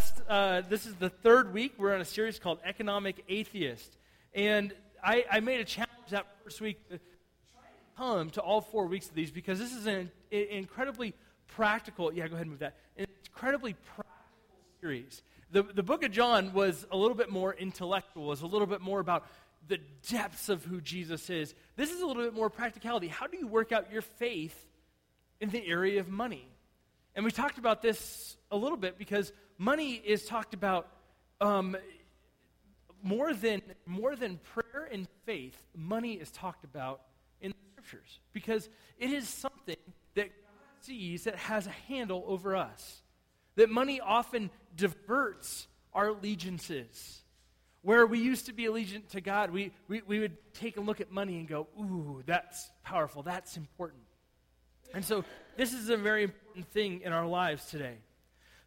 last, uh, this is the third week. We're on a series called Economic Atheist. And I, I made a challenge that first week to come to all four weeks of these because this is an, an incredibly practical, yeah, go ahead and move that, an incredibly practical series. The, the book of John was a little bit more intellectual, was a little bit more about the depths of who Jesus is. This is a little bit more practicality. How do you work out your faith in the area of money? And we talked about this a little bit because money is talked about um, more, than, more than prayer and faith. Money is talked about in the scriptures because it is something that God sees that has a handle over us. That money often diverts our allegiances. Where we used to be allegiant to God, we, we, we would take a look at money and go, ooh, that's powerful, that's important. And so this is a very important thing in our lives today.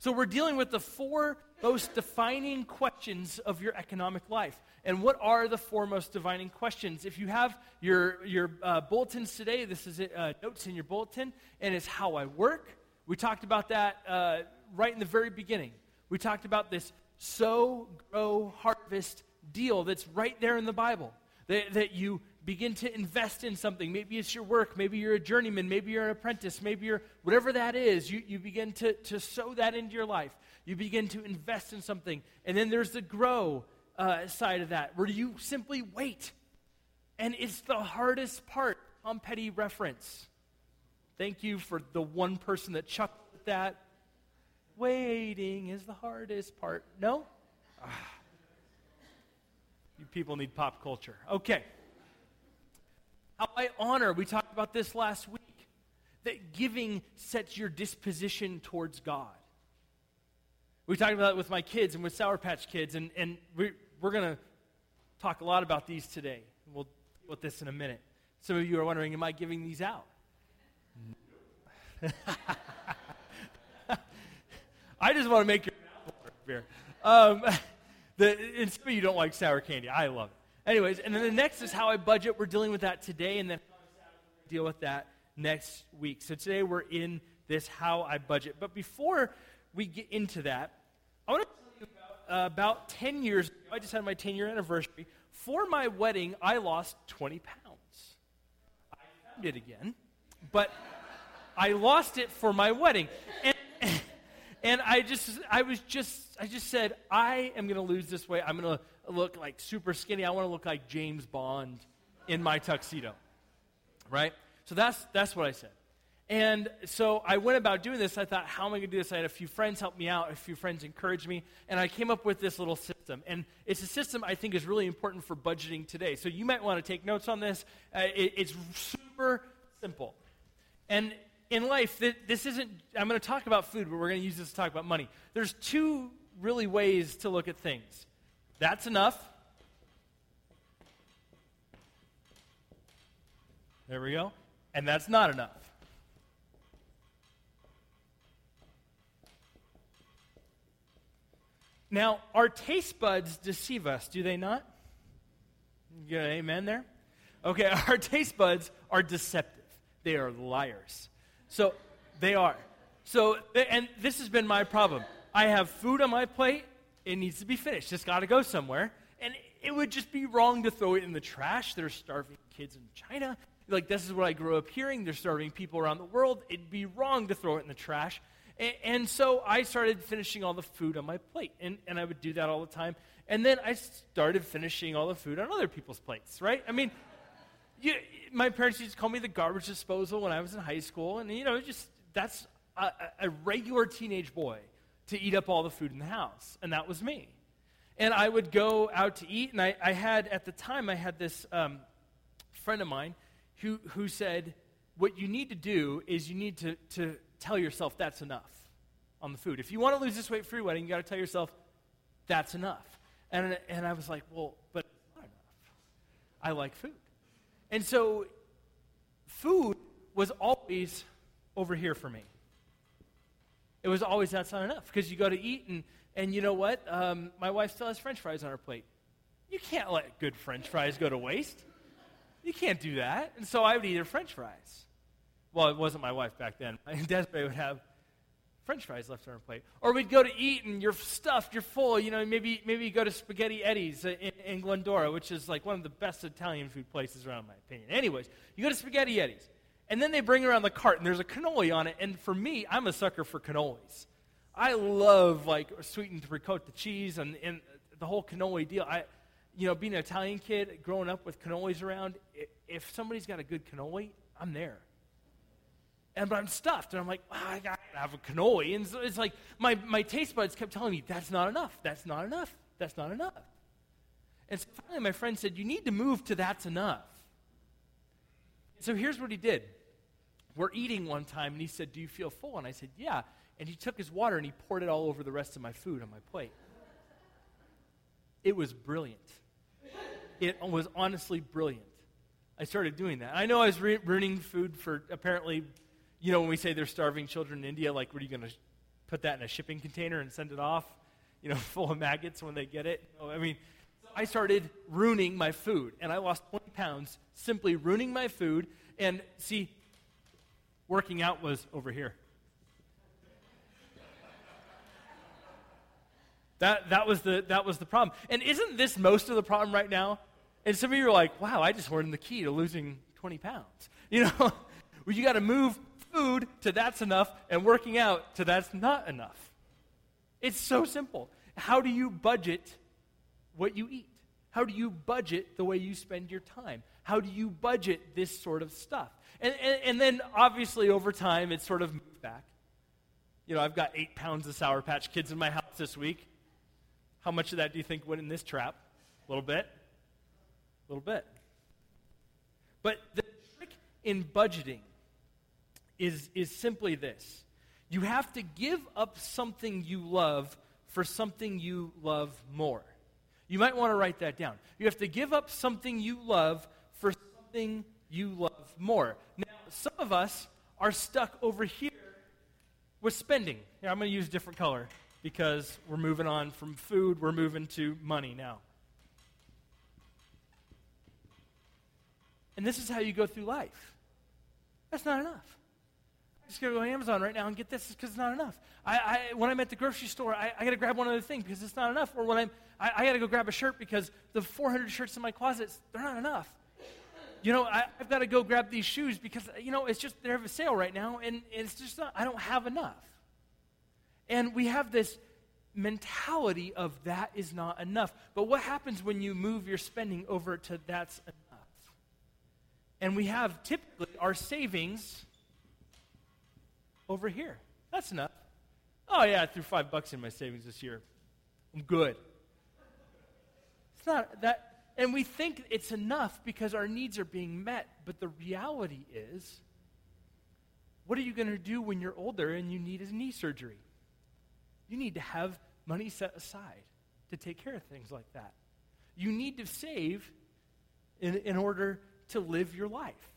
So we're dealing with the four most defining questions of your economic life. And what are the four most defining questions? If you have your, your uh, bulletins today, this is uh, notes in your bulletin, and it's how I work. We talked about that uh, right in the very beginning. We talked about this sow, grow, harvest deal that's right there in the Bible. That, that you begin to invest in something. Maybe it's your work. Maybe you're a journeyman. Maybe you're an apprentice. Maybe you're whatever that is. You, you begin to, to sow that into your life. You begin to invest in something. And then there's the grow uh, side of that, where you simply wait. And it's the hardest part. Tom Petty reference. Thank you for the one person that chuckled at that. Waiting is the hardest part. No? Ah. You people need pop culture. Okay. How I honor, we talked about this last week, that giving sets your disposition towards God. We talked about it with my kids and with Sour Patch Kids, and, and we, we're going to talk a lot about these today. We'll deal with this in a minute. Some of you are wondering, am I giving these out? I just want to make your beer. Um, the, and some of you don't like sour candy. I love it. Anyways, and then the next is how I budget. We're dealing with that today, and then deal with that next week. So today we're in this how I budget. But before we get into that, I want to tell you about, uh, about 10 years ago, I just had my 10 year anniversary. For my wedding, I lost 20 pounds. I found it again, but I lost it for my wedding. And, and I just, I was just, I just said, I am going to lose this weight. I'm going to look like super skinny. I want to look like James Bond in my tuxedo. Right? So that's, that's what I said. And so I went about doing this. I thought, how am I going to do this? I had a few friends help me out, a few friends encouraged me, and I came up with this little system. And it's a system I think is really important for budgeting today. So you might want to take notes on this. Uh, it, it's super simple. And in life, this isn't, I'm going to talk about food, but we're going to use this to talk about money. There's two really ways to look at things that's enough. There we go. And that's not enough. Now, our taste buds deceive us, do they not? You got an amen there? Okay, our taste buds are deceptive. They are liars. So, they are. So, and this has been my problem. I have food on my plate, it needs to be finished. It's got to go somewhere. And it would just be wrong to throw it in the trash. There's starving kids in China. Like, this is what I grew up hearing. There's starving people around the world. It'd be wrong to throw it in the trash. And, and so I started finishing all the food on my plate. And, and I would do that all the time. And then I started finishing all the food on other people's plates, right? I mean, you, my parents used to call me the garbage disposal when I was in high school. And, you know, just that's a, a regular teenage boy to eat up all the food in the house. And that was me. And I would go out to eat, and I, I had, at the time, I had this um, friend of mine who, who said, What you need to do is you need to, to tell yourself that's enough on the food. If you want to lose this weight for wedding, you got to tell yourself that's enough. And, and I was like, Well, but enough. I like food. And so, food was always over here for me. It was always that's not enough because you go to eat and, and you know what? Um, my wife still has french fries on her plate. You can't let good french fries go to waste. You can't do that. And so I would eat her french fries. Well, it wasn't my wife back then. Desiree would have French fries left on her plate. Or we'd go to eat and you're stuffed, you're full. You know, maybe maybe you go to Spaghetti Eddie's in, in Glendora, which is like one of the best Italian food places around, my opinion. Anyways, you go to Spaghetti Eddie's, and then they bring around the cart and there's a cannoli on it. And for me, I'm a sucker for cannolis. I love like sweetened ricotta cheese and, and the whole cannoli deal. I, you know, being an Italian kid, growing up with cannolis around, if somebody's got a good cannoli, I'm there and but I'm stuffed, and I'm like, oh, I gotta have a cannoli, and so it's like my my taste buds kept telling me that's not enough, that's not enough, that's not enough. And so finally, my friend said, "You need to move to that's enough." So here's what he did. We're eating one time, and he said, "Do you feel full?" And I said, "Yeah." And he took his water and he poured it all over the rest of my food on my plate. It was brilliant. It was honestly brilliant. I started doing that. I know I was re- ruining food for apparently you know, when we say there's starving children in India, like, what are you going to put that in a shipping container and send it off, you know, full of maggots when they get it? I mean, I started ruining my food, and I lost 20 pounds simply ruining my food. And see, working out was over here. That, that, was the, that was the problem. And isn't this most of the problem right now? And some of you are like, wow, I just learned the key to losing 20 pounds. You know, well, you got to move food to that's enough and working out to that's not enough. It's so simple. How do you budget what you eat? How do you budget the way you spend your time? How do you budget this sort of stuff? And, and, and then obviously over time it's sort of moved back. You know, I've got eight pounds of Sour Patch Kids in my house this week. How much of that do you think went in this trap? A little bit? A little bit. But the trick in budgeting is, is simply this you have to give up something you love for something you love more. You might want to write that down. You have to give up something you love for something you love more. Now, some of us are stuck over here with spending. Here, I'm going to use a different color because we're moving on from food, we're moving to money now. And this is how you go through life. That's not enough I just to go to Amazon right now and get this because it's not enough. I, I, when I'm at the grocery store, I, I got to grab one other thing because it's not enough. Or when I'm, I, I got to go grab a shirt because the 400 shirts in my closet, they're not enough. You know, I, have got to go grab these shoes because, you know, it's just, they're a sale right now and it's just not, I don't have enough. And we have this mentality of that is not enough. But what happens when you move your spending over to that's enough? And we have typically our savings over here. That's enough. Oh, yeah, I threw five bucks in my savings this year. I'm good. It's not that. And we think it's enough because our needs are being met. But the reality is, what are you going to do when you're older and you need a knee surgery? You need to have money set aside to take care of things like that. You need to save in, in order to live your life.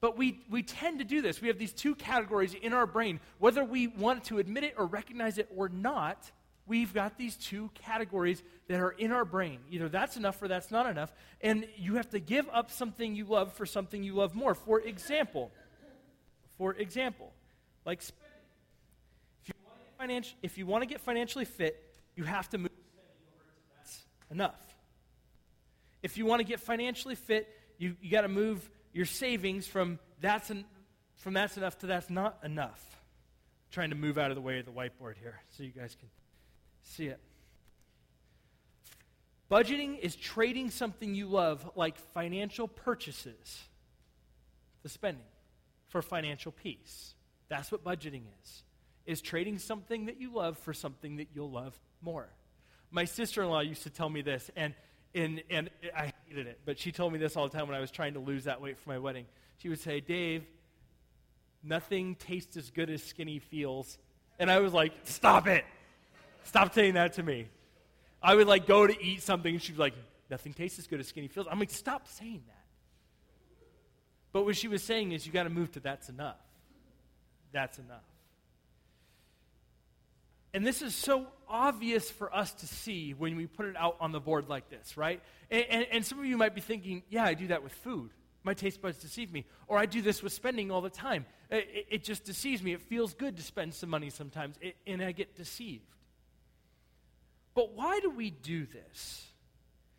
But we, we tend to do this. We have these two categories in our brain. Whether we want to admit it or recognize it or not, we've got these two categories that are in our brain. Either that's enough or that's not enough. And you have to give up something you love for something you love more. For example, for example, like. If you want to get, if you want to get financially fit, you have to move that's enough. If you want to get financially fit, you, you got to move your savings from that's, an, from that's enough to that's not enough. I'm trying to move out of the way of the whiteboard here so you guys can see it. Budgeting is trading something you love, like financial purchases, the spending, for financial peace. That's what budgeting is. Is trading something that you love for something that you'll love more. My sister-in-law used to tell me this, and and, and I hated it, but she told me this all the time when I was trying to lose that weight for my wedding. She would say, Dave, nothing tastes as good as skinny feels. And I was like, stop it. Stop saying that to me. I would like go to eat something, and she'd be like, nothing tastes as good as skinny feels. I'm like, stop saying that. But what she was saying is, you got to move to that's enough. That's enough. And this is so obvious for us to see when we put it out on the board like this, right? And, and, and, some of you might be thinking, yeah, I do that with food. My taste buds deceive me. Or I do this with spending all the time. It, it, it just deceives me. It feels good to spend some money sometimes, it, and I get deceived. But why do we do this?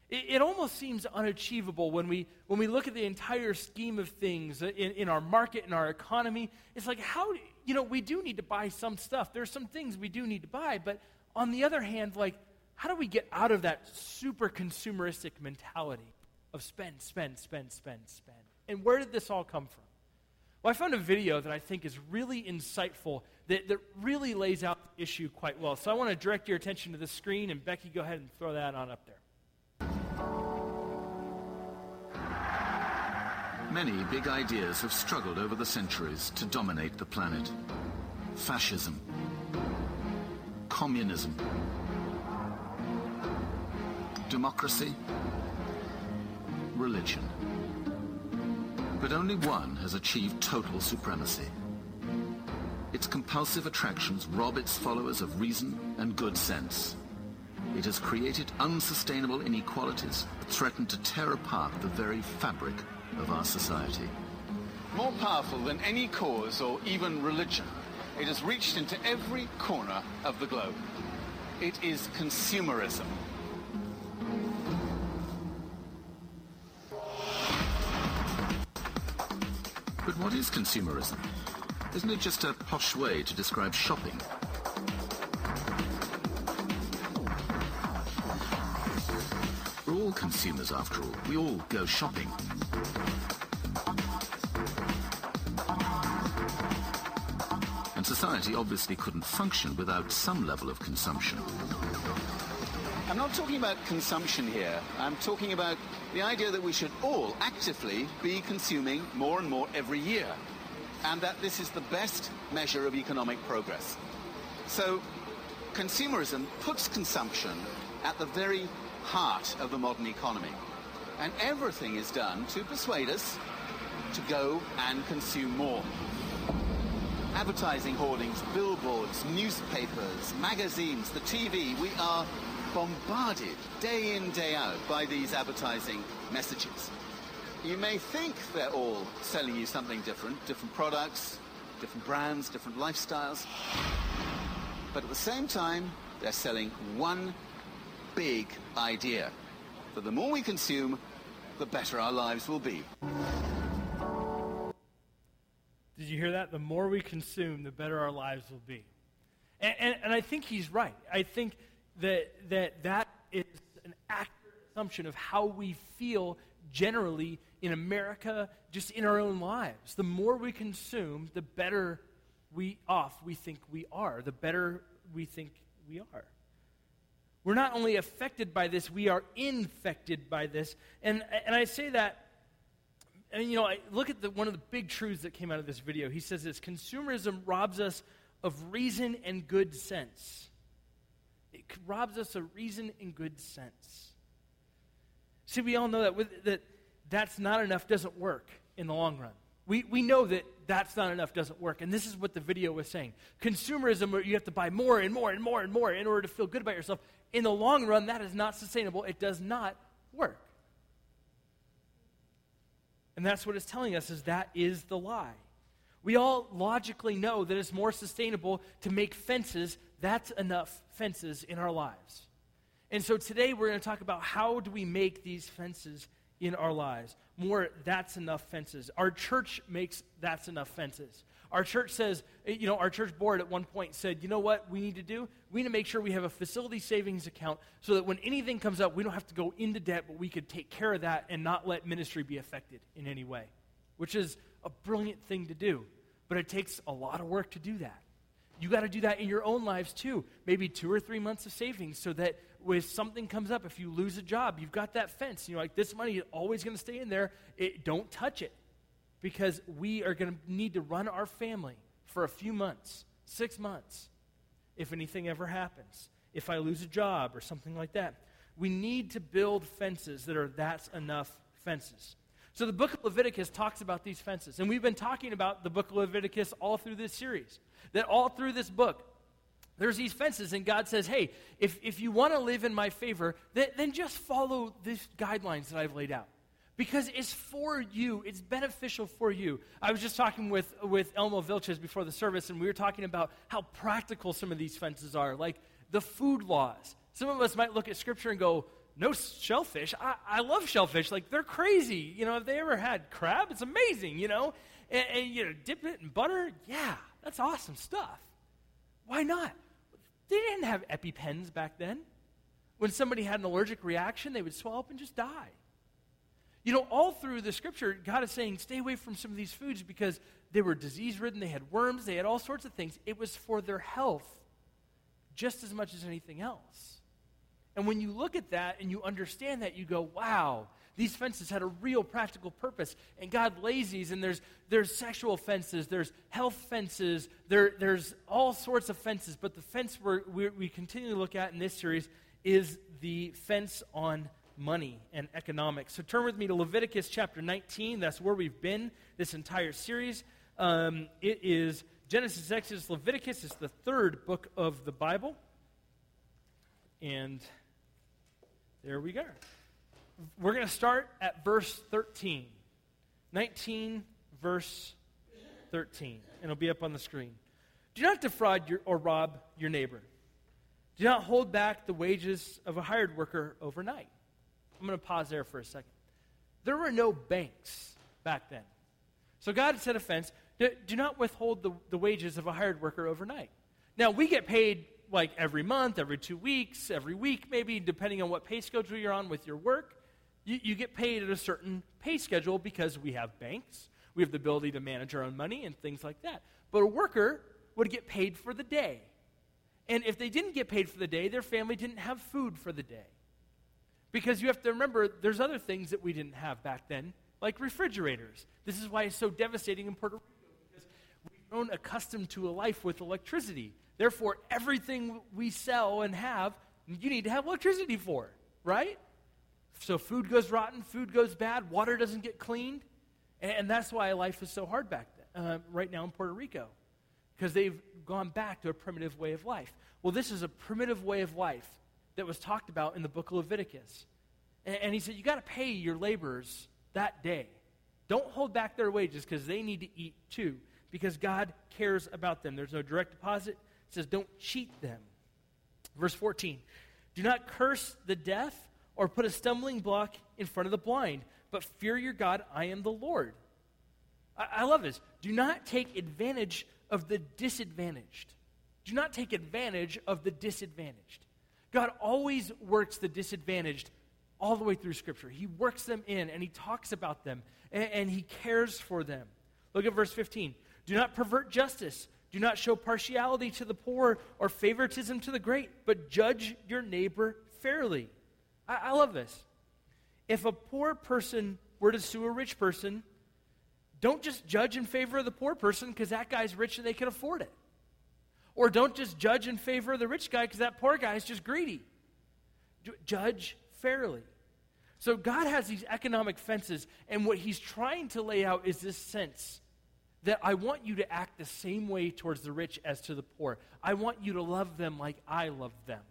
It, it, almost seems unachievable when we, when we look at the entire scheme of things in, in our market, in our economy. It's like, how, you know, we do need to buy some stuff. There's some things we do need to buy, but on the other hand, like, how do we get out of that super consumeristic mentality of spend, spend, spend, spend, spend? And where did this all come from? Well, I found a video that I think is really insightful, that, that really lays out the issue quite well. So I want to direct your attention to the screen, and Becky, go ahead and throw that on up there. Many big ideas have struggled over the centuries to dominate the planet. Fascism, communism, democracy, religion. But only one has achieved total supremacy. Its compulsive attractions rob its followers of reason and good sense. It has created unsustainable inequalities that threaten to tear apart the very fabric of our society. More powerful than any cause or even religion, it has reached into every corner of the globe. It is consumerism. But what is consumerism? Isn't it just a posh way to describe shopping? We're all consumers after all. We all go shopping. And society obviously couldn't function without some level of consumption. I'm not talking about consumption here. I'm talking about the idea that we should all actively be consuming more and more every year, and that this is the best measure of economic progress. So, consumerism puts consumption at the very heart of the modern economy. And everything is done to persuade us to go and consume more. Advertising hoardings, billboards, newspapers, magazines, the TV, we are bombarded day in, day out by these advertising messages. You may think they're all selling you something different, different products, different brands, different lifestyles. But at the same time, they're selling one big idea that the more we consume, the better our lives will be. Did you hear that? The more we consume, the better our lives will be. And, and, and I think he's right. I think that that, that is an accurate assumption of how we feel generally in America, just in our own lives. The more we consume, the better we off we think we are, the better we think we are. We're not only affected by this, we are infected by this. And, and I say that, and you know, I look at the, one of the big truths that came out of this video. He says this consumerism robs us of reason and good sense it robs us of reason and good sense. See, we all know that, with, that that's not enough doesn't work in the long run. We, we know that that's not enough doesn't work. And this is what the video was saying. Consumerism, where you have to buy more and more and more and more in order to feel good about yourself, in the long run, that is not sustainable. It does not work. And that's what it's telling us is that is the lie. We all logically know that it's more sustainable to make fences that's enough fences in our lives. And so today we're going to talk about how do we make these fences in our lives. More, that's enough fences. Our church makes that's enough fences. Our church says, eh, you know, our church board at one point said, you know what we need to do? We need to make sure we have a facility savings account so that when anything comes up, we don't have to go into debt, but we could take care of that and not let ministry be affected in any way, which is a brilliant thing to do. But it takes a lot of work to do that you got to do that in your own lives too. Maybe two or three months of savings so that if something comes up, if you lose a job, you've got that fence. You know, like this money is always going to stay in there. It, don't touch it because we are going to need to run our family for a few months, six months, if anything ever happens. If I lose a job or something like that. We need to build fences that are that's enough fences. So the book of Leviticus talks about these fences. And we've been talking about the book of Leviticus all through this series. That all through this book, there's these fences, and God says, hey, if, if you want to live in my favor, then, then just follow these guidelines that I've laid out. because it's for you. It's beneficial for you. I was just talking with, with Elmo Vilches before the service, and we were talking about how practical some of these fences are, like the food laws. Some of us might look at Scripture and go, no shellfish. I, I love shellfish. Like, they're crazy. You know, if they ever had crab, it's amazing, you know? And, and, you know, dip it in butter, yeah, that's awesome stuff. Why not? They didn't have EpiPens back then. When somebody had an allergic reaction, they would swell up and just die. You know, all through the scripture, God is saying, stay away from some of these foods because they were disease ridden, they had worms, they had all sorts of things. It was for their health just as much as anything else. And when you look at that and you understand that, you go, wow, these fences had a real practical purpose. And God lays these, and there's, there's sexual fences, there's health fences, there, there's all sorts of fences. But the fence we we continue to look at in this series is the fence on money and economics. So turn with me to Leviticus chapter 19. That's where we've been this entire series. Um, it is Genesis, Exodus, Leviticus. It's the third book of the Bible. And there we go. We're going to start at verse 13. 19, verse 13. And it'll be up on the screen. Do not defraud your, or rob your neighbor. Do not hold back the wages of a hired worker overnight. I'm going to pause there for a second. There were no banks back then. So God set a fence do not withhold the, the wages of a hired worker overnight. Now, we get paid like every month, every two weeks, every week, maybe, depending on what pay schedule you're on with your work. You, you get paid at a certain pay schedule because we have banks, we have the ability to manage our own money and things like that. But a worker would get paid for the day. And if they didn't get paid for the day, their family didn't have food for the day. Because you have to remember, there's other things that we didn't have back then, like refrigerators. This is why it's so devastating in Puerto Rico, because we've grown accustomed to a life with electricity. Therefore, everything we sell and have, you need to have electricity for, right? So food goes rotten, food goes bad, water doesn't get cleaned. And, that's why life is so hard back then, uh, right now in Puerto Rico, because they've gone back to a primitive way of life. Well, this is a primitive way of life that was talked about in the book of Leviticus. And, and he said, You got to pay your laborers that day. Don't hold back their wages because they need to eat too, because God cares about them. There's no direct deposit. It says, Don't cheat them. Verse 14 Do not curse the deaf or put a stumbling block in front of the blind, but fear your God. I am the Lord. I, I love this. Do not take advantage of the disadvantaged. Do not take advantage of the disadvantaged. God always works the disadvantaged all the way through Scripture. He works them in and He talks about them and, and, He cares for them. Look at verse 15. Do not pervert justice. Do not show partiality to the poor or favoritism to the great, but judge your neighbor fairly. I, I love this. If a poor person were to sue a rich person, don't just judge in favor of the poor person because that guy's rich and they can afford it. Or don't just judge in favor of the rich guy because that poor guy is just greedy. Judge fairly. So God has these economic fences, and what he's trying to lay out is this sense that I want you to act the same way towards the rich as to the poor. I want you to love them like I love them.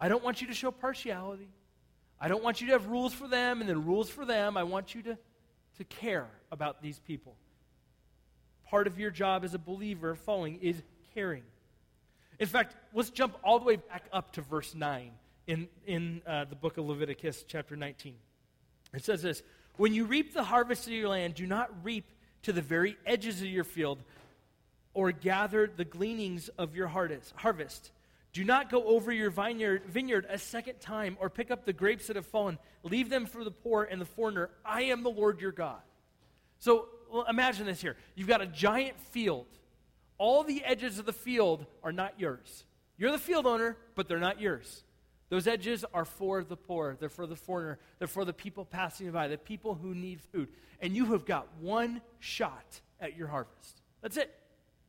I don't want you to show partiality. I don't want you to have rules for them and then rules for them. I want you to, to care about these people. Part of your job as a believer following is caring. In fact, let's jump all the way back up to verse 9 in, in uh, the book of Leviticus, chapter 19. It says this When you reap the harvest of your land, do not reap to the very edges of your field or gather the gleanings of your harvest. Do not go over your vineyard, vineyard a second time or pick up the grapes that have fallen. Leave them for the poor and the foreigner. I am the Lord your God. So well, imagine this here. You've got a giant field all the edges of the field are not yours. You're the field owner, but they're not yours. Those edges are for the poor, they're for the foreigner, they're for the people passing by, the people who need food. And you have got one shot at your harvest. That's it.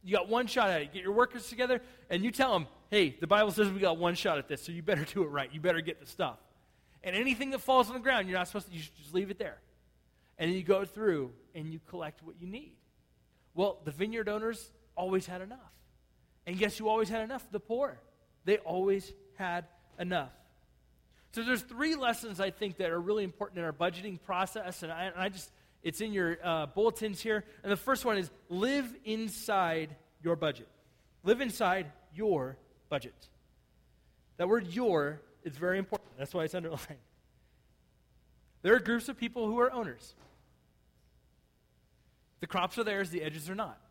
You got one shot at it. Get your workers together and you tell them, hey, the Bible says we got one shot at this, so you better do it right. You better get the stuff. And anything that falls on the ground, you're not supposed to, you just leave it there. And then you go through and you collect what you need. Well, the vineyard owners, always had enough. And guess who always had enough? The poor. They always had enough. So there's three lessons I think that are really important in our budgeting process, and I, and I just, it's in your uh, bulletins here. And the first one is live inside your budget. Live inside your budget. That word your is very important. That's why it's underlined. There are groups of people who are owners. The crops are theirs, the edges are not.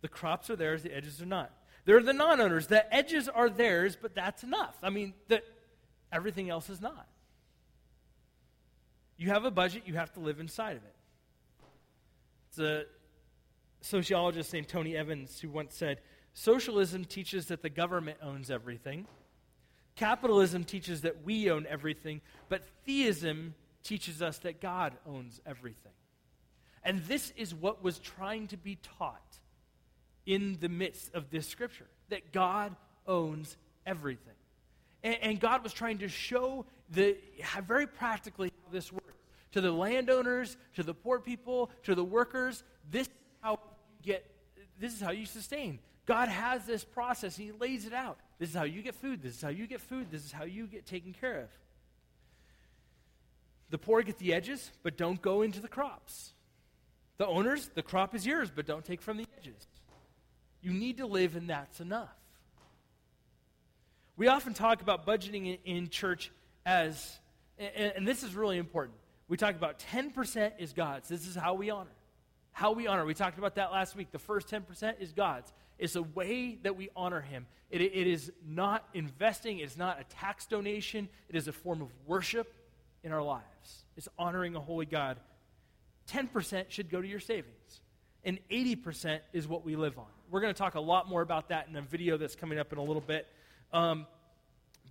The crops are theirs, the edges are not. There are the non owners. The edges are theirs, but that's enough. I mean, the, everything else is not. You have a budget, you have to live inside of it. It's a sociologist named Tony Evans who once said Socialism teaches that the government owns everything, capitalism teaches that we own everything, but theism teaches us that God owns everything. And this is what was trying to be taught in the midst of this scripture that God owns everything. And, and God was trying to show the, very practically how this works to the landowners, to the poor people, to the workers. This is how you get. This is how you sustain. God has this process. He lays it out. This is how you get food. This is how you get food. This is how you get taken care of. The poor get the edges, but don't go into the crops. The owners, the crop is yours, but don't take from the edges. You need to live, and that's enough. We often talk about budgeting in, church as, and, and this is really important. We talk about 10% is God's. This is how we honor. How we honor. We talked about that last week. The first 10% is God's. It's a way that we honor Him. It, it is not investing, it's not a tax donation, it is a form of worship in our lives. It's honoring a holy God. 10% should go to your savings, and 80% is what we live on. We're going to talk a lot more about that in a video that's coming up in a little bit. Um,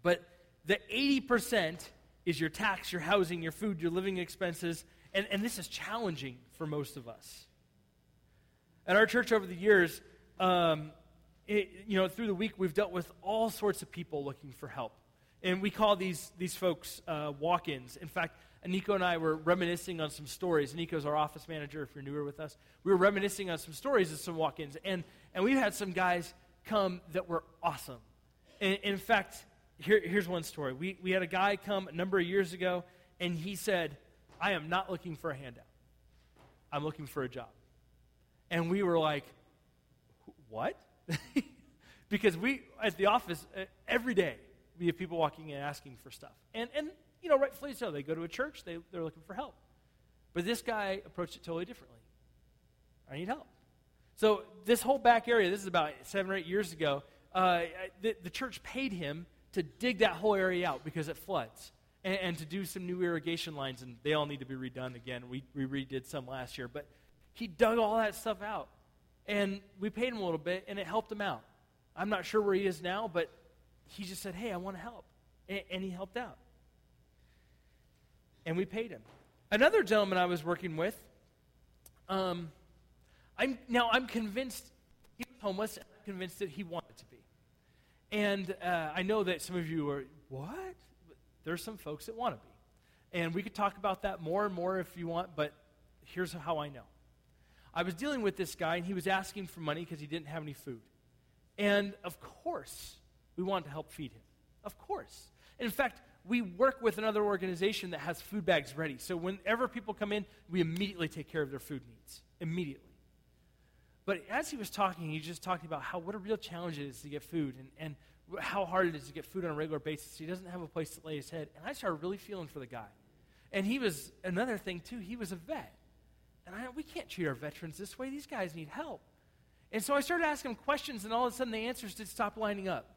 but the 80% is your tax, your housing, your food, your living expenses, and, and this is challenging for most of us. At our church over the years, um, it, you know, through the week, we've dealt with all sorts of people looking for help. And we call these, these folks uh, walk ins. In fact, Nico and I were reminiscing on some stories. Nico's our office manager, if you're newer with us. We were reminiscing on some stories of some walk ins. And, and we've had some guys come that were awesome. And, in fact, here, here's one story. We, we had a guy come a number of years ago, and he said, I am not looking for a handout, I'm looking for a job. And we were like, what? because we, at the office, every day, we have people walking in asking for stuff. And, and you know, rightfully so. They go to a church, they, they're looking for help. But this guy approached it totally differently. I need help. So, this whole back area, this is about seven or eight years ago, uh, the, the, church paid him to dig that whole area out because it floods and, and, to do some new irrigation lines, and they all need to be redone again. We, we redid some last year. But he dug all that stuff out. And we paid him a little bit, and it helped him out. I'm not sure where he is now, but he just said, Hey, I want to help. And, and he helped out. And we paid him. Another gentleman I was working with, um, I'm, now I'm convinced he was homeless, I'm convinced that he wanted. And uh, I know that some of you are, what? There's some folks that want to be. And we could talk about that more and more if you want, but here's how I know. I was dealing with this guy, and he was asking for money because he didn't have any food. And of course, we wanted to help feed him. Of course. In fact, we work with another organization that has food bags ready. So whenever people come in, we immediately take care of their food needs. Immediately. But as he was talking, he just talked about how what a real challenge it is to get food and, and how hard it is to get food on a regular basis. He doesn't have a place to lay his head. And I started really feeling for the guy. And he was, another thing too, he was a vet. And I, we can't treat our veterans this way. These guys need help. And so I started asking him questions, and all of a sudden the answers did stop lining up.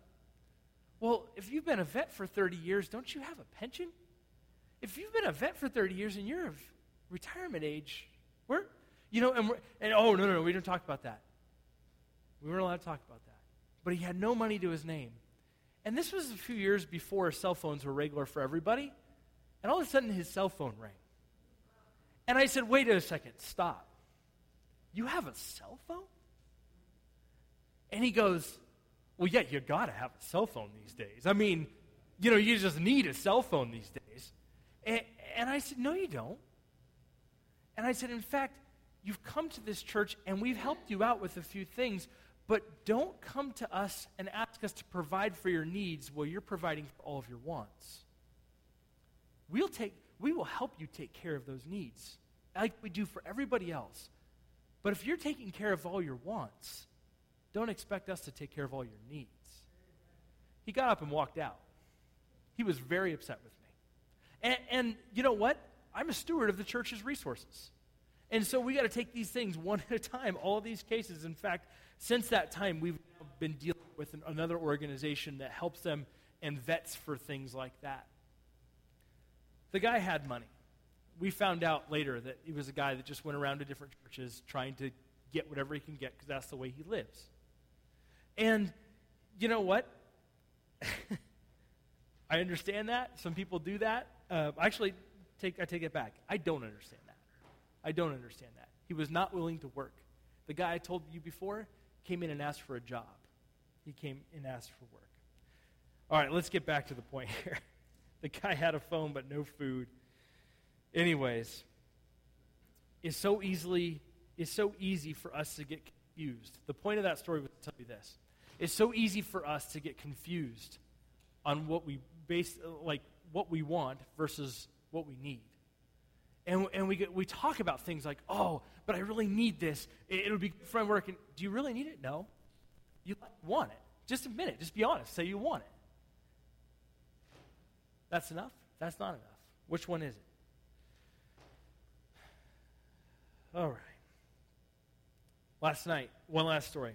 Well, if you've been a vet for 30 years, don't you have a pension? If you've been a vet for 30 years and you're of retirement age, where, you know, and, and oh, no, no, no, we didn't talk about that. We weren't allowed to talk about that. But he had no money to his name. And this was a few years before cell phones were regular for everybody. And all of a sudden, his cell phone rang. And I said, wait a second, stop. You have a cell phone? And he goes, well, yeah, you got to have a cell phone these days. I mean, you know, you just need a cell phone these days. And, and I said, no, you don't. And I said, in fact, you've come to this church and we've helped you out with a few things, But don't come to us and ask us to provide for your needs while you're providing for all of your wants. We'll take, we will help you take care of those needs, like we do for everybody else. But if you're taking care of all your wants, don't expect us to take care of all your needs. He got up and walked out. He was very upset with me. And, and you know what? I'm a steward of the church's resources. And so we got to take these things one at a time, all these cases. In fact, since that time, we've been dealing with an, another organization that helps them and vets for things like that. The guy had money. We found out later that he was a guy that just went around to different churches trying to get whatever he can get because that's the way he lives. And you know what? I understand that. Some people do that. Uh, actually, take, I take it back. I don't understand. I don't understand that. He was not willing to work. The guy I told you before came in and asked for a job. He came and asked for work. All right, let's get back to the point here. The guy had a phone but no food. Anyways, it's so easily it's so easy for us to get confused. The point of that story was to tell you this. It's so easy for us to get confused on what we base like what we want versus what we need. And, and we, get, we talk about things like, oh, but I really need this. It, it'll be from work. And do you really need it? No. You want it. Just admit it. Just be honest. Say you want it. That's enough? That's not enough. Which one is it? All right. Last night, one last story.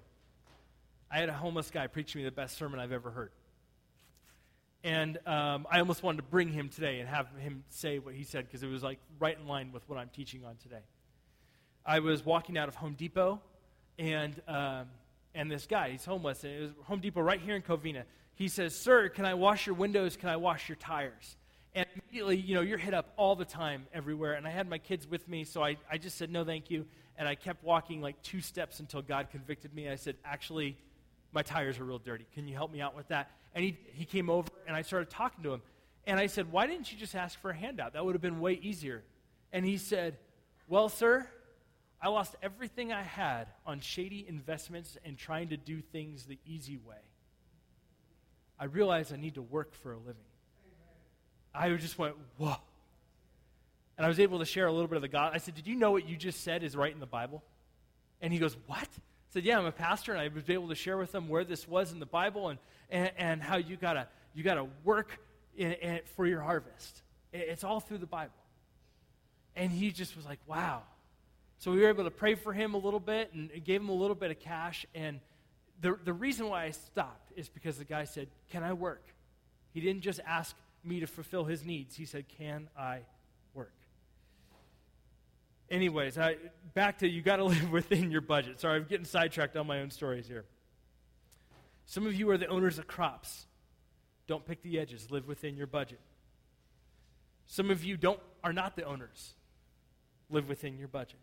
I had a homeless guy preach me the best sermon I've ever heard. And um, I almost wanted to bring him today and have him say what he said because it was like right in line with what I'm teaching on today. I was walking out of Home Depot, and um, and this guy, he's homeless, and it was Home Depot right here in Covina. He says, "Sir, can I wash your windows? Can I wash your tires?" And immediately, you know, you're hit up all the time everywhere. And I had my kids with me, so I, I just said, no, thank you. And I kept walking like two steps until God convicted me. I said, actually, my tires are real dirty. Can you help me out with that? And he, he came over, and I started talking to him. And I said, why didn't you just ask for a handout? That would have been way easier. And he said, well, sir, I lost everything I had on shady investments and trying to do things the easy way. I realized I need to work for a living. I just went, whoa. And I was able to share a little bit of the God. I said, Did you know what you just said is right in the Bible? And he goes, What? I said, Yeah, I'm a pastor, and I was able to share with them where this was in the Bible and, and, and how you gotta you gotta work in, in, for your harvest. It's all through the Bible. And he just was like, Wow. So we were able to pray for him a little bit and gave him a little bit of cash. And the, the reason why I stopped is because the guy said, Can I work? He didn't just ask me to fulfill his needs. He said, Can I work? Anyways, I, back to you got to live within your budget. Sorry, I'm getting sidetracked on my own stories here. Some of you are the owners of crops. Don't pick the edges, live within your budget. Some of you don't, are not the owners. Live within your budget.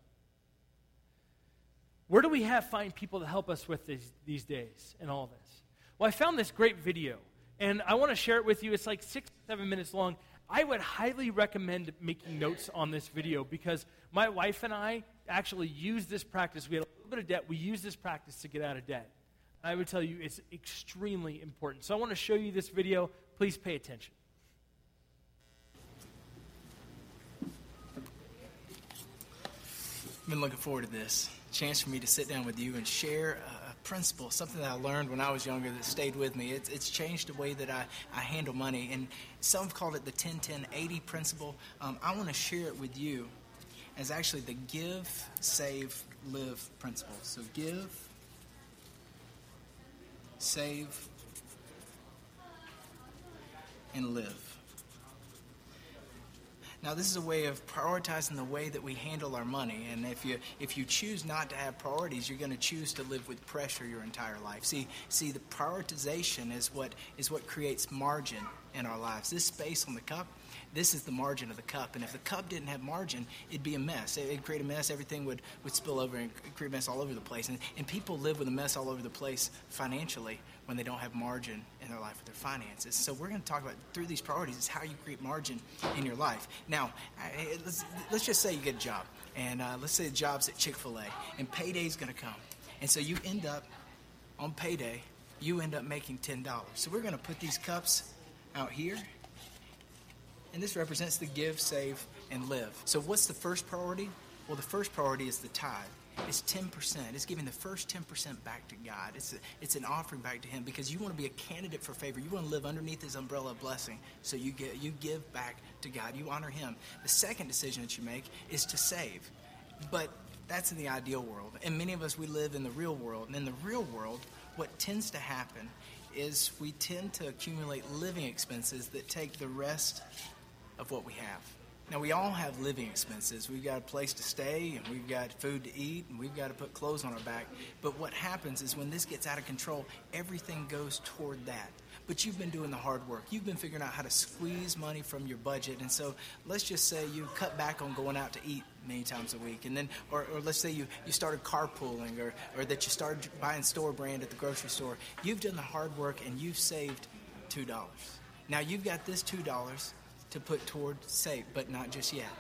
Where do we have find people to help us with these, these days and all this? Well, I found this great video and I want to share it with you. It's like six, seven minutes long. I would highly recommend making notes on this video because my wife and I actually use this practice. We had a little bit of debt. We use this practice to get out of debt. I would tell you it's extremely important. So I want to show you this video. Please pay attention. I've been looking forward to this chance for me to sit down with you and share a principle, something that I learned when I was younger that stayed with me. It's, it's changed the way that I, I handle money. And some have called it the 10 10 80 principle. Um, I want to share it with you as actually the give, save, live principle. So give, save, and live. Now, this is a way of prioritizing the way that we handle our money. And if you if you choose not to have priorities, you're going to choose to live with pressure your entire life. See, see, the prioritization is what is what creates margin in our lives. This space on the cup, this is the margin of the cup. And if the cup didn't have margin, it'd be a mess. It'd create a mess. Everything would, would spill over and create a mess all over the place. And, and people live with a mess all over the place financially when they don't have margin in their life with their finances. So we're going to talk about through these priorities is how you create margin in your life. Now, let's, let's just say you get a job, and uh, let's say the job's at Chick Fil A, and payday's going to come, and so you end up on payday, you end up making $10. So we're going to put these cups out here. And this represents the give, save, and live. So what's the first priority? Well, the first priority is the tithe. It's 10%. It's giving the first 10% back to God. It's, a, it's an offering back to Him because you want to be a candidate for favor. You want to live underneath His umbrella of blessing. So you, get, you give back to God. You honor Him. The second decision that you make is to save. But that's in the ideal world. And many of us, we live in the real world. And in the real world, what tends to happen is we tend to accumulate living expenses that take the rest of what we have. Now, we all have living expenses. We've got a place to stay, and we've got food to eat, and we've got to put clothes on our back. But what happens is when this gets out of control, everything goes toward that. But you've been doing the hard work. You've been figuring out how to squeeze money from your budget. And so let's just say you cut back on going out to eat many times a week. And then, or, or let's say you, you started carpooling or, or that you started buying store brand at the grocery store. You've done the hard work and you've saved $2. Now you've got this $2 to put toward save, but not just yet.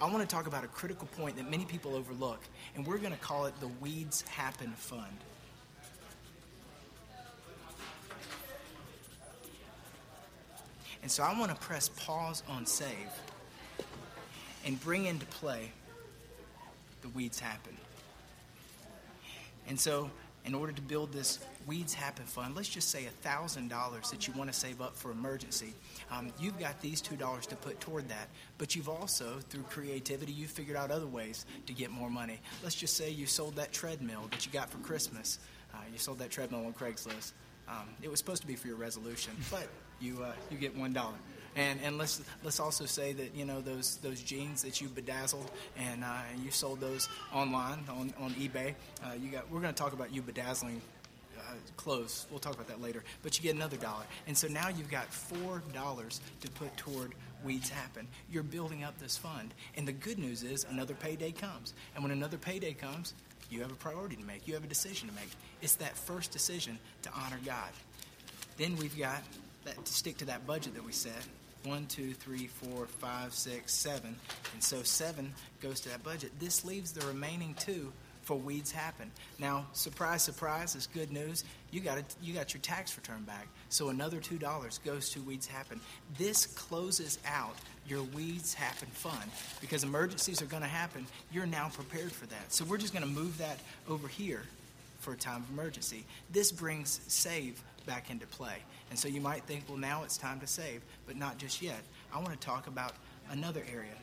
I want to talk about a critical point that many people overlook, and we're going to call it the Weeds Happen Fund. And so I want to press pause on save and bring into play the Weeds Happen. And so, in order to build this Weeds Happen Fund, let's just say $1,000 that you want to save up for emergency. Um, you've got these $2 to put toward that, but you've also, through creativity, you've figured out other ways to get more money. Let's just say you sold that treadmill that you got for Christmas. Uh, you sold that treadmill on Craigslist. Um, it was supposed to be for your resolution, but you, uh, you get $1. And, and let's let's also say that you know those those jeans that you bedazzled and, uh, you sold those online on, on eBay. Uh, you got we're going to talk about you bedazzling uh, clothes. We'll talk about that later. But you get another dollar. And so now you've got $4 to put toward Weeds Happen. You're building up this fund. And the good news is another payday comes. And when another payday comes, you have a priority to make. You have a decision to make. It's that first decision to honor God. Then we've got that, to stick to that budget that we set. One, two, three, four, five, six, seven. And so seven goes to that budget. This leaves the remaining two for weeds happen. Now, surprise, surprise, it's good news. You got it, you got your tax return back. So another two dollars goes to weeds happen. This closes out your weeds happen fund because emergencies are going to happen. You're now prepared for that. So we're just going to move that over here for a time of emergency. This brings save back into play. And so you might think, well, now it's time to save, but not just yet. I want to talk about another area,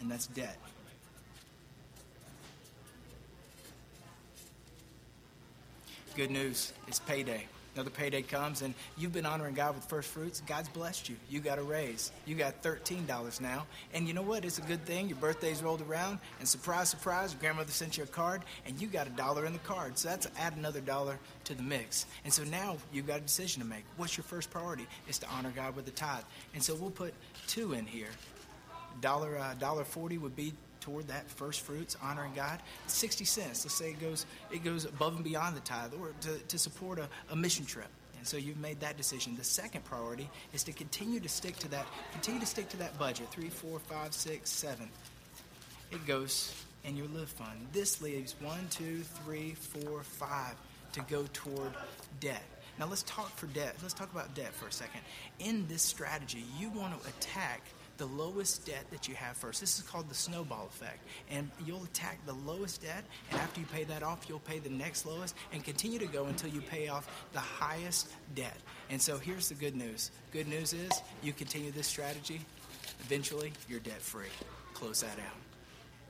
and that's debt. Good news. It's payday. Another payday comes, and you've been honoring God with first fruits. God's blessed you. You got a raise. You got $13 now. And you know what? It's a good thing. Your birthday's rolled around, and surprise, surprise, your grandmother sent you a card, and you got a dollar in the card. So that's add another dollar to the mix. And so now you've got a decision to make. What's your first priority? It's to honor God with a tithe. And so we'll put two in here. Dollar uh, dollar forty would be toward that first fruits, honoring God, 60 cents. Let's say it goes, it goes above and beyond the tithe or to, to support a, a mission trip. And so you've made that decision. The second priority is to continue to stick to that, continue to stick to that budget, three, four, five, six, seven. It goes in your live fund. This leaves one, two, three, four, five to go toward debt. Now let's talk for debt. Let's talk about debt for a second. In this strategy, you want to attack the lowest debt that you have first. This is called the snowball effect. And you'll attack the lowest debt, and after you pay that off, you'll pay the next lowest and continue to go until you pay off the highest debt. And so here's the good news good news is you continue this strategy, eventually you're debt free. Close that out.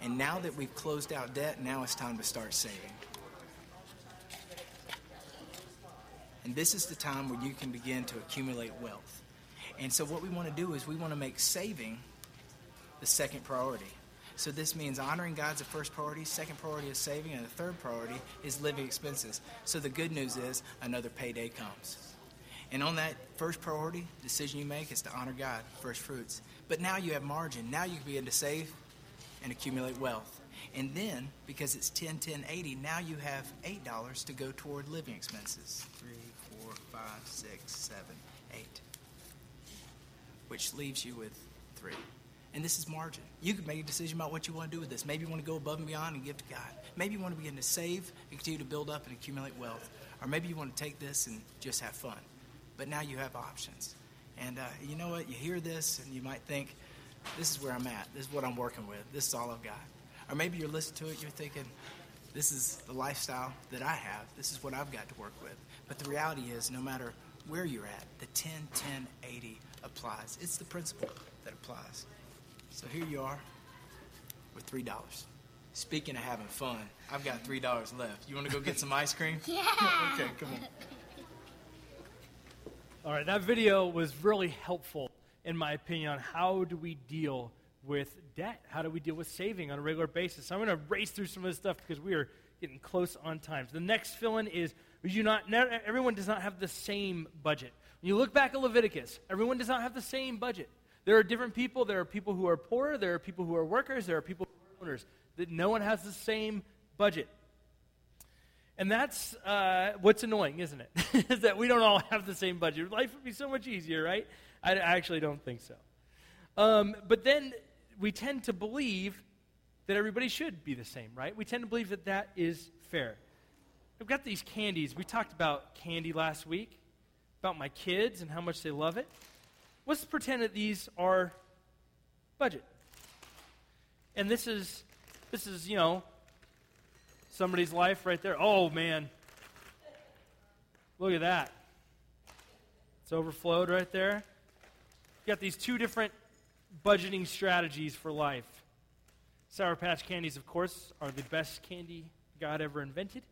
And now that we've closed out debt, now it's time to start saving. And this is the time where you can begin to accumulate wealth. And so what we want to do is we want to make saving the second priority. So this means honoring God's the first priority, second priority is saving, and the third priority is living expenses. So the good news is another payday comes. And on that first priority, decision you make is to honor God, first fruits. But now you have margin. Now you can begin to save and accumulate wealth. And then, because it's 10, 10, 80, now you have $8 to go toward living expenses. Three, four, five, six, seven, which leaves you with three. And this is margin. You can make a decision about what you want to do with this. Maybe you want to go above and beyond and give to God. Maybe you want to begin to save and continue to build up and accumulate wealth. or maybe you want to take this and just have fun. But now you have options. And uh, you know what? You hear this and you might think, this is where I'm at. This is what I'm working with. This is all I've got. Or maybe you're listening to it, you're thinking, this is the lifestyle that I have. This is what I've got to work with. But the reality is, no matter where you're at, the 10 10 80 applies. It's the principle that applies. So here you are with $3. Speaking of having fun, I've got $3 left. You want to go get some ice cream? Yeah. okay, come on. All right, that video was really helpful, in my opinion, on how do we deal with debt? How do we deal with saving on a regular basis? So I'm going to race through some of this stuff because we are getting close on time. So the next fill-in is you not, everyone does not have the same budget. When you look back at Leviticus, everyone does not have the same budget. There are different people. There are people who are poor. There are people who are workers. There are people who are owners. That no one has the same budget. And that's uh, what's annoying, isn't it? is that we don't all have the same budget. Life would be so much easier, right? I, I actually don't think so. Um, but then we tend to believe that everybody should be the same, right? We tend to believe that that is fair. I've got these candies. We talked about candy last week, about my kids and how much they love it. Let's pretend that these are budget. And this is, this is, you know, somebody's life right there. Oh, man. Look at that. It's overflowed right there. You got these two different budgeting strategies for life. Sour Patch candies, of course, are the best candy God ever invented.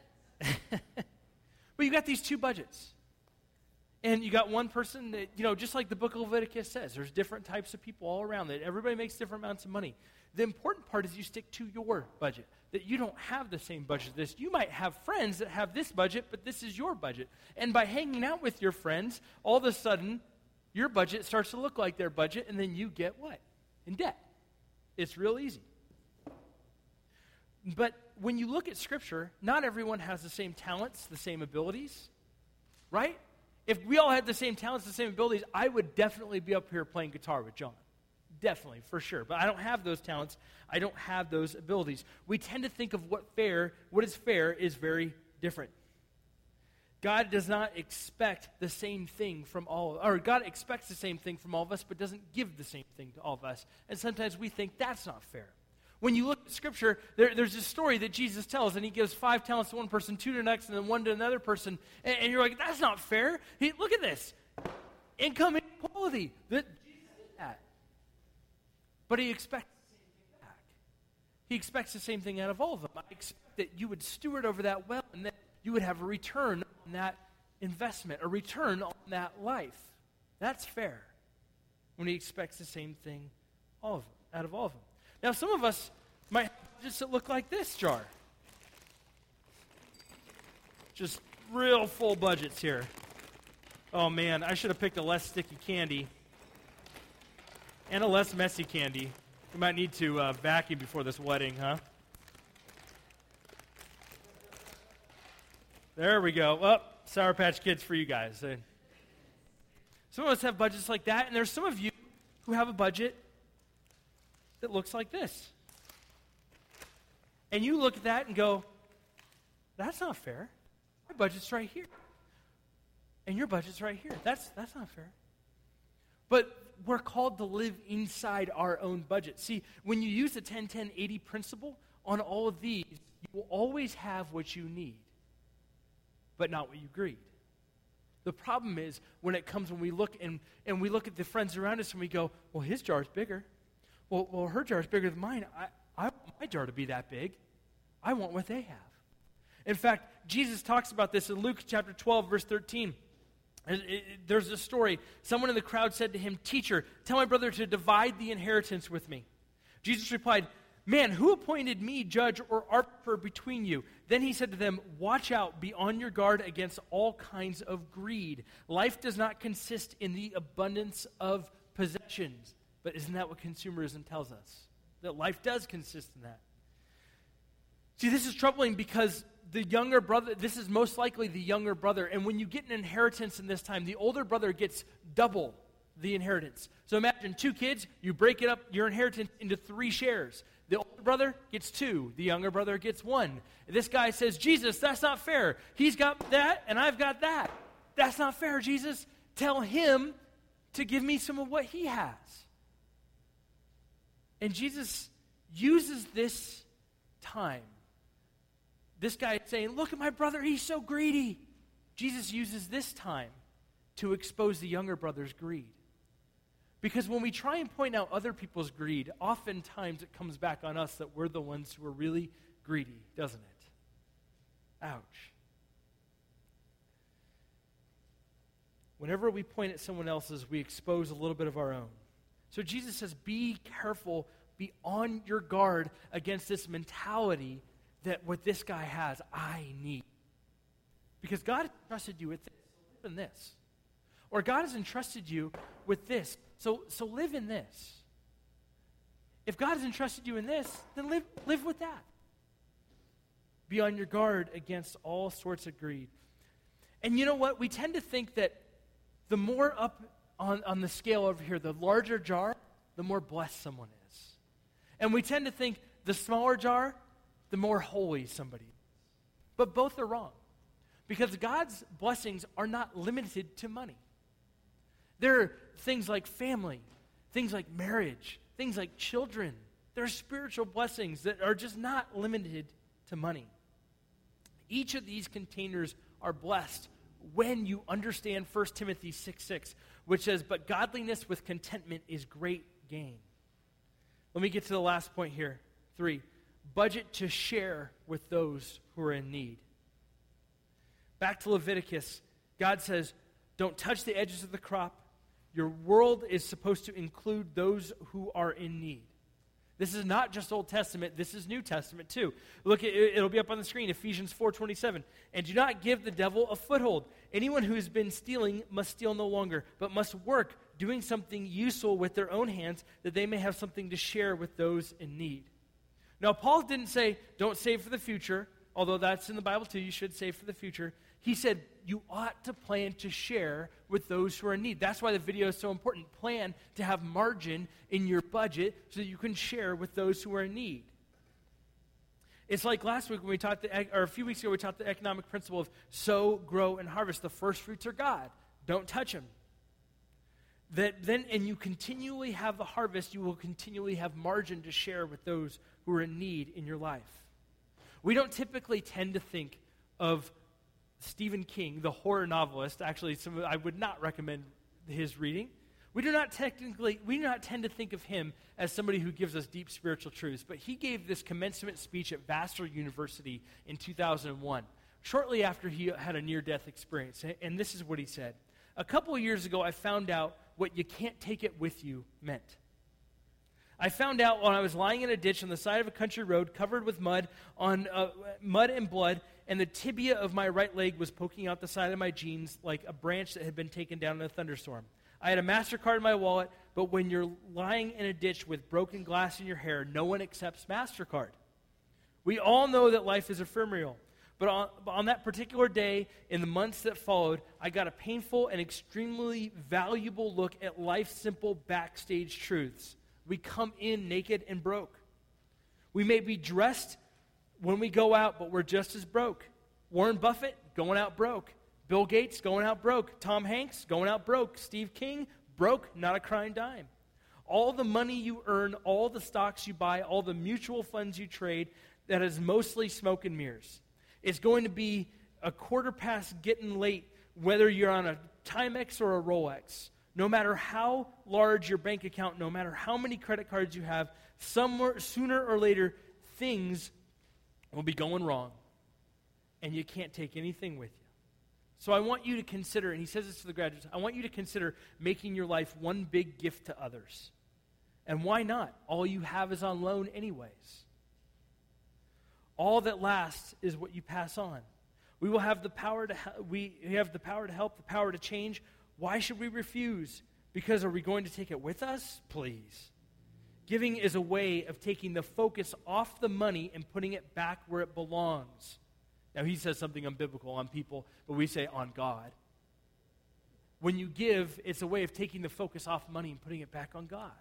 but you got these two budgets. And you got one person that, you know, just like the book of Leviticus says, there's different types of people all around that everybody makes different amounts of money. The important part is you stick to your budget, that you don't have the same budget as this. You might have friends that have this budget, but this is your budget. And by hanging out with your friends, all of a sudden, your budget starts to look like their budget, and then you get what? In debt. It's real easy. But when you look at Scripture, not everyone has the same talents, the same abilities, right? If we all had the same talents, the same abilities, I would definitely be up here playing guitar with John. Definitely, for sure. But I don't have those talents. I don't have those abilities. We tend to think of what fair, what is fair, is very different. God does not expect the same thing from all, or God expects the same thing from all of us, but doesn't give the same thing to all of us. And sometimes we think that's not fair. When you look at Scripture, there, there's this story that Jesus tells, and he gives five talents to one person, two to the next, and then one to another person. And, and you're like, that's not fair. He, look at this income inequality. That Jesus did that. But he expects the same thing back. He expects the same thing out of all of them. I expect that you would steward over that well, and that you would have a return on that investment, a return on that life. That's fair when he expects the same thing all of them, out of all of them. Now, some of us might just look like this jar. Just real full budgets here. Oh man, I should have picked a less sticky candy and a less messy candy. We might need to uh, vacuum before this wedding, huh? There we go. Well, Sour Patch Kids for you guys. Some of us have budgets like that, and there's some of you who have a budget that looks like this. And you look at that and go, that's not fair. My budget's right here. And your budget's right here. That's, that's not fair. But we're called to live inside our own budget. See, when you use the 10 10 80 principle on all of these, you will always have what you need but not what you greed. The problem is when it comes when we look and, and we look at the friends around us and we go, well, his jar is bigger. Well, well her jar is bigger than mine. I, I want my jar to be that big. I want what they have. In fact, Jesus talks about this in Luke chapter 12, verse 13. It, it, there's a story. Someone in the crowd said to him, Teacher, tell my brother to divide the inheritance with me. Jesus replied, Man, who appointed me judge or arbiter between you? Then he said to them, Watch out, be on your guard against all kinds of greed. Life does not consist in the abundance of possessions. But isn't that what consumerism tells us? That life does consist in that. See, this is troubling because the younger brother, this is most likely the younger brother. And when you get an inheritance in this time, the older brother gets double the inheritance. So imagine two kids, you break it up, your inheritance into three shares. The older brother gets two, the younger brother gets one. This guy says, Jesus, that's not fair. He's got that, and I've got that. That's not fair, Jesus. Tell him to give me some of what he has. And Jesus uses this time. This guy saying, Look at my brother, he's so greedy. Jesus uses this time to expose the younger brother's greed. Because when we try and point out other people's greed, oftentimes it comes back on us that we're the ones who are really greedy, doesn't it? Ouch. Whenever we point at someone else's, we expose a little bit of our own. So Jesus says, be careful, be on your guard against this mentality that what this guy has, I need. Because God trusted you with this, live in this. Or God has entrusted you with this, so, so live in this. If God has entrusted you in this, then live, live with that. Be on your guard against all sorts of greed. And you know what? We tend to think that the more up on, on the scale over here, the larger jar, the more blessed someone is. And we tend to think the smaller jar, the more holy somebody is. But both are wrong. Because God's blessings are not limited to money. There are things like family, things like marriage, things like children. There are spiritual blessings that are just not limited to money. Each of these containers are blessed when you understand 1 Timothy 6 6, which says, But godliness with contentment is great gain. Let me get to the last point here. Three, budget to share with those who are in need. Back to Leviticus, God says, Don't touch the edges of the crop. Your world is supposed to include those who are in need. This is not just Old Testament, this is New Testament too. Look, it'll be up on the screen, Ephesians 4:27. And do not give the devil a foothold. Anyone who has been stealing must steal no longer, but must work doing something useful with their own hands that they may have something to share with those in need. Now, Paul didn't say don't save for the future, although that's in the Bible too, you should save for the future. He said you ought to plan to share with those who are in need. That's why the video is so important. Plan to have margin in your budget so that you can share with those who are in need. It's like last week when we talked, the, or a few weeks ago, we taught the economic principle of sow, grow, and harvest. The first fruits are God. Don't touch them. That then, and you continually have the harvest, you will continually have margin to share with those who are in need in your life. We don't typically tend to think of Stephen King, the horror novelist, actually, some, I would not recommend his reading. We do not technically, we do not tend to think of him as somebody who gives us deep spiritual truths, but he gave this commencement speech at Vassar University in 2001, shortly after he had a near death experience. And this is what he said A couple of years ago, I found out what you can't take it with you meant. I found out when I was lying in a ditch on the side of a country road covered with mud, on uh, mud and blood, and the tibia of my right leg was poking out the side of my jeans like a branch that had been taken down in a thunderstorm. I had a MasterCard in my wallet, but when you're lying in a ditch with broken glass in your hair, no one accepts MasterCard. We all know that life is ephemeral. But on, on, that particular day, in the months that followed, I got a painful and extremely valuable look at life's simple backstage truths. We come in naked and broke. We may be dressed when we go out, but we're just as broke. Warren Buffett going out broke. Bill Gates going out broke. Tom Hanks going out broke. Steve King broke, not a crying dime. All the money you earn, all the stocks you buy, all the mutual funds you trade, that is mostly smoke and mirrors. It's going to be a quarter past getting late, whether you're on a Timex or a Rolex. No matter how large your bank account, no matter how many credit cards you have, somewhere sooner or later, things will be going wrong, and you can't take anything with you. So I want you to consider, and he says this to the graduates I want you to consider making your life one big gift to others. And why not? All you have is on loan, anyways. All that lasts is what you pass on. We will have the power to we have the power to help, the power to change. Why should we refuse? Because are we going to take it with us? Please. Giving is a way of taking the focus off the money and putting it back where it belongs. Now, he says something unbiblical on people, but we say on God. When you give, it's a way of taking the focus off money and putting it back on God.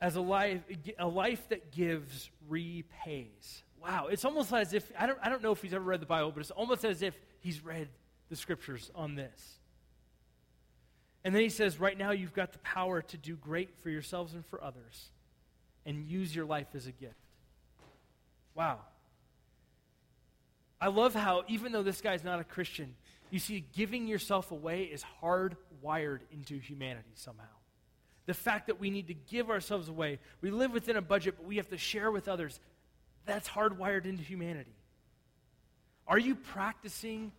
as a life, a life that gives repays. Wow, it's almost as if, I don't, I don't know if he's ever read the Bible, but it's almost as if he's read the scriptures on this. And then he says, right now you've got the power to do great for yourselves and for others and use your life as a gift. Wow. I love how, even though this guy's not a Christian, you see, giving yourself away is hardwired into humanity somehow. The fact that we need to give ourselves away, we live within a budget, but we have to share with others, that's hardwired into humanity. Are you practicing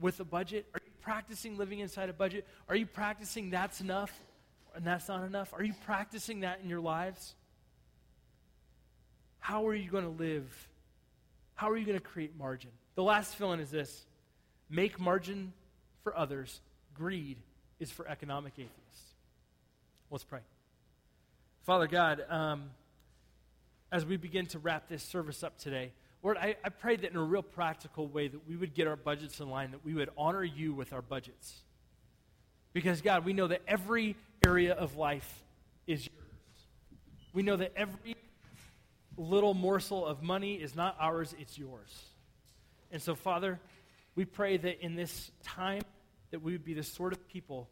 with a budget? Are you practicing living inside a budget? Are you practicing that's enough and that's not enough? Are you practicing that in your lives? How are you going to live? How are you going to create margin? The last fill in is this make margin for others, greed is for economic atheists. Let's pray. Father God, um, as we begin to wrap this service up today, Lord, I, I pray that in a real practical way that we would get our budgets in line, that we would honor you with our budgets. Because, God, we know that every area of life is yours. We know that every little morsel of money is not ours, it's yours. And so, Father, we pray that in this time that we would be the sort of people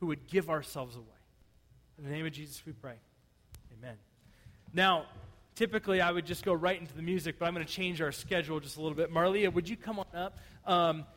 who would give ourselves away. In the name of Jesus, we pray. Amen. Now, typically I would just go right into the music, but I'm going to change our schedule just a little bit. Marlia, would you come on up? Um,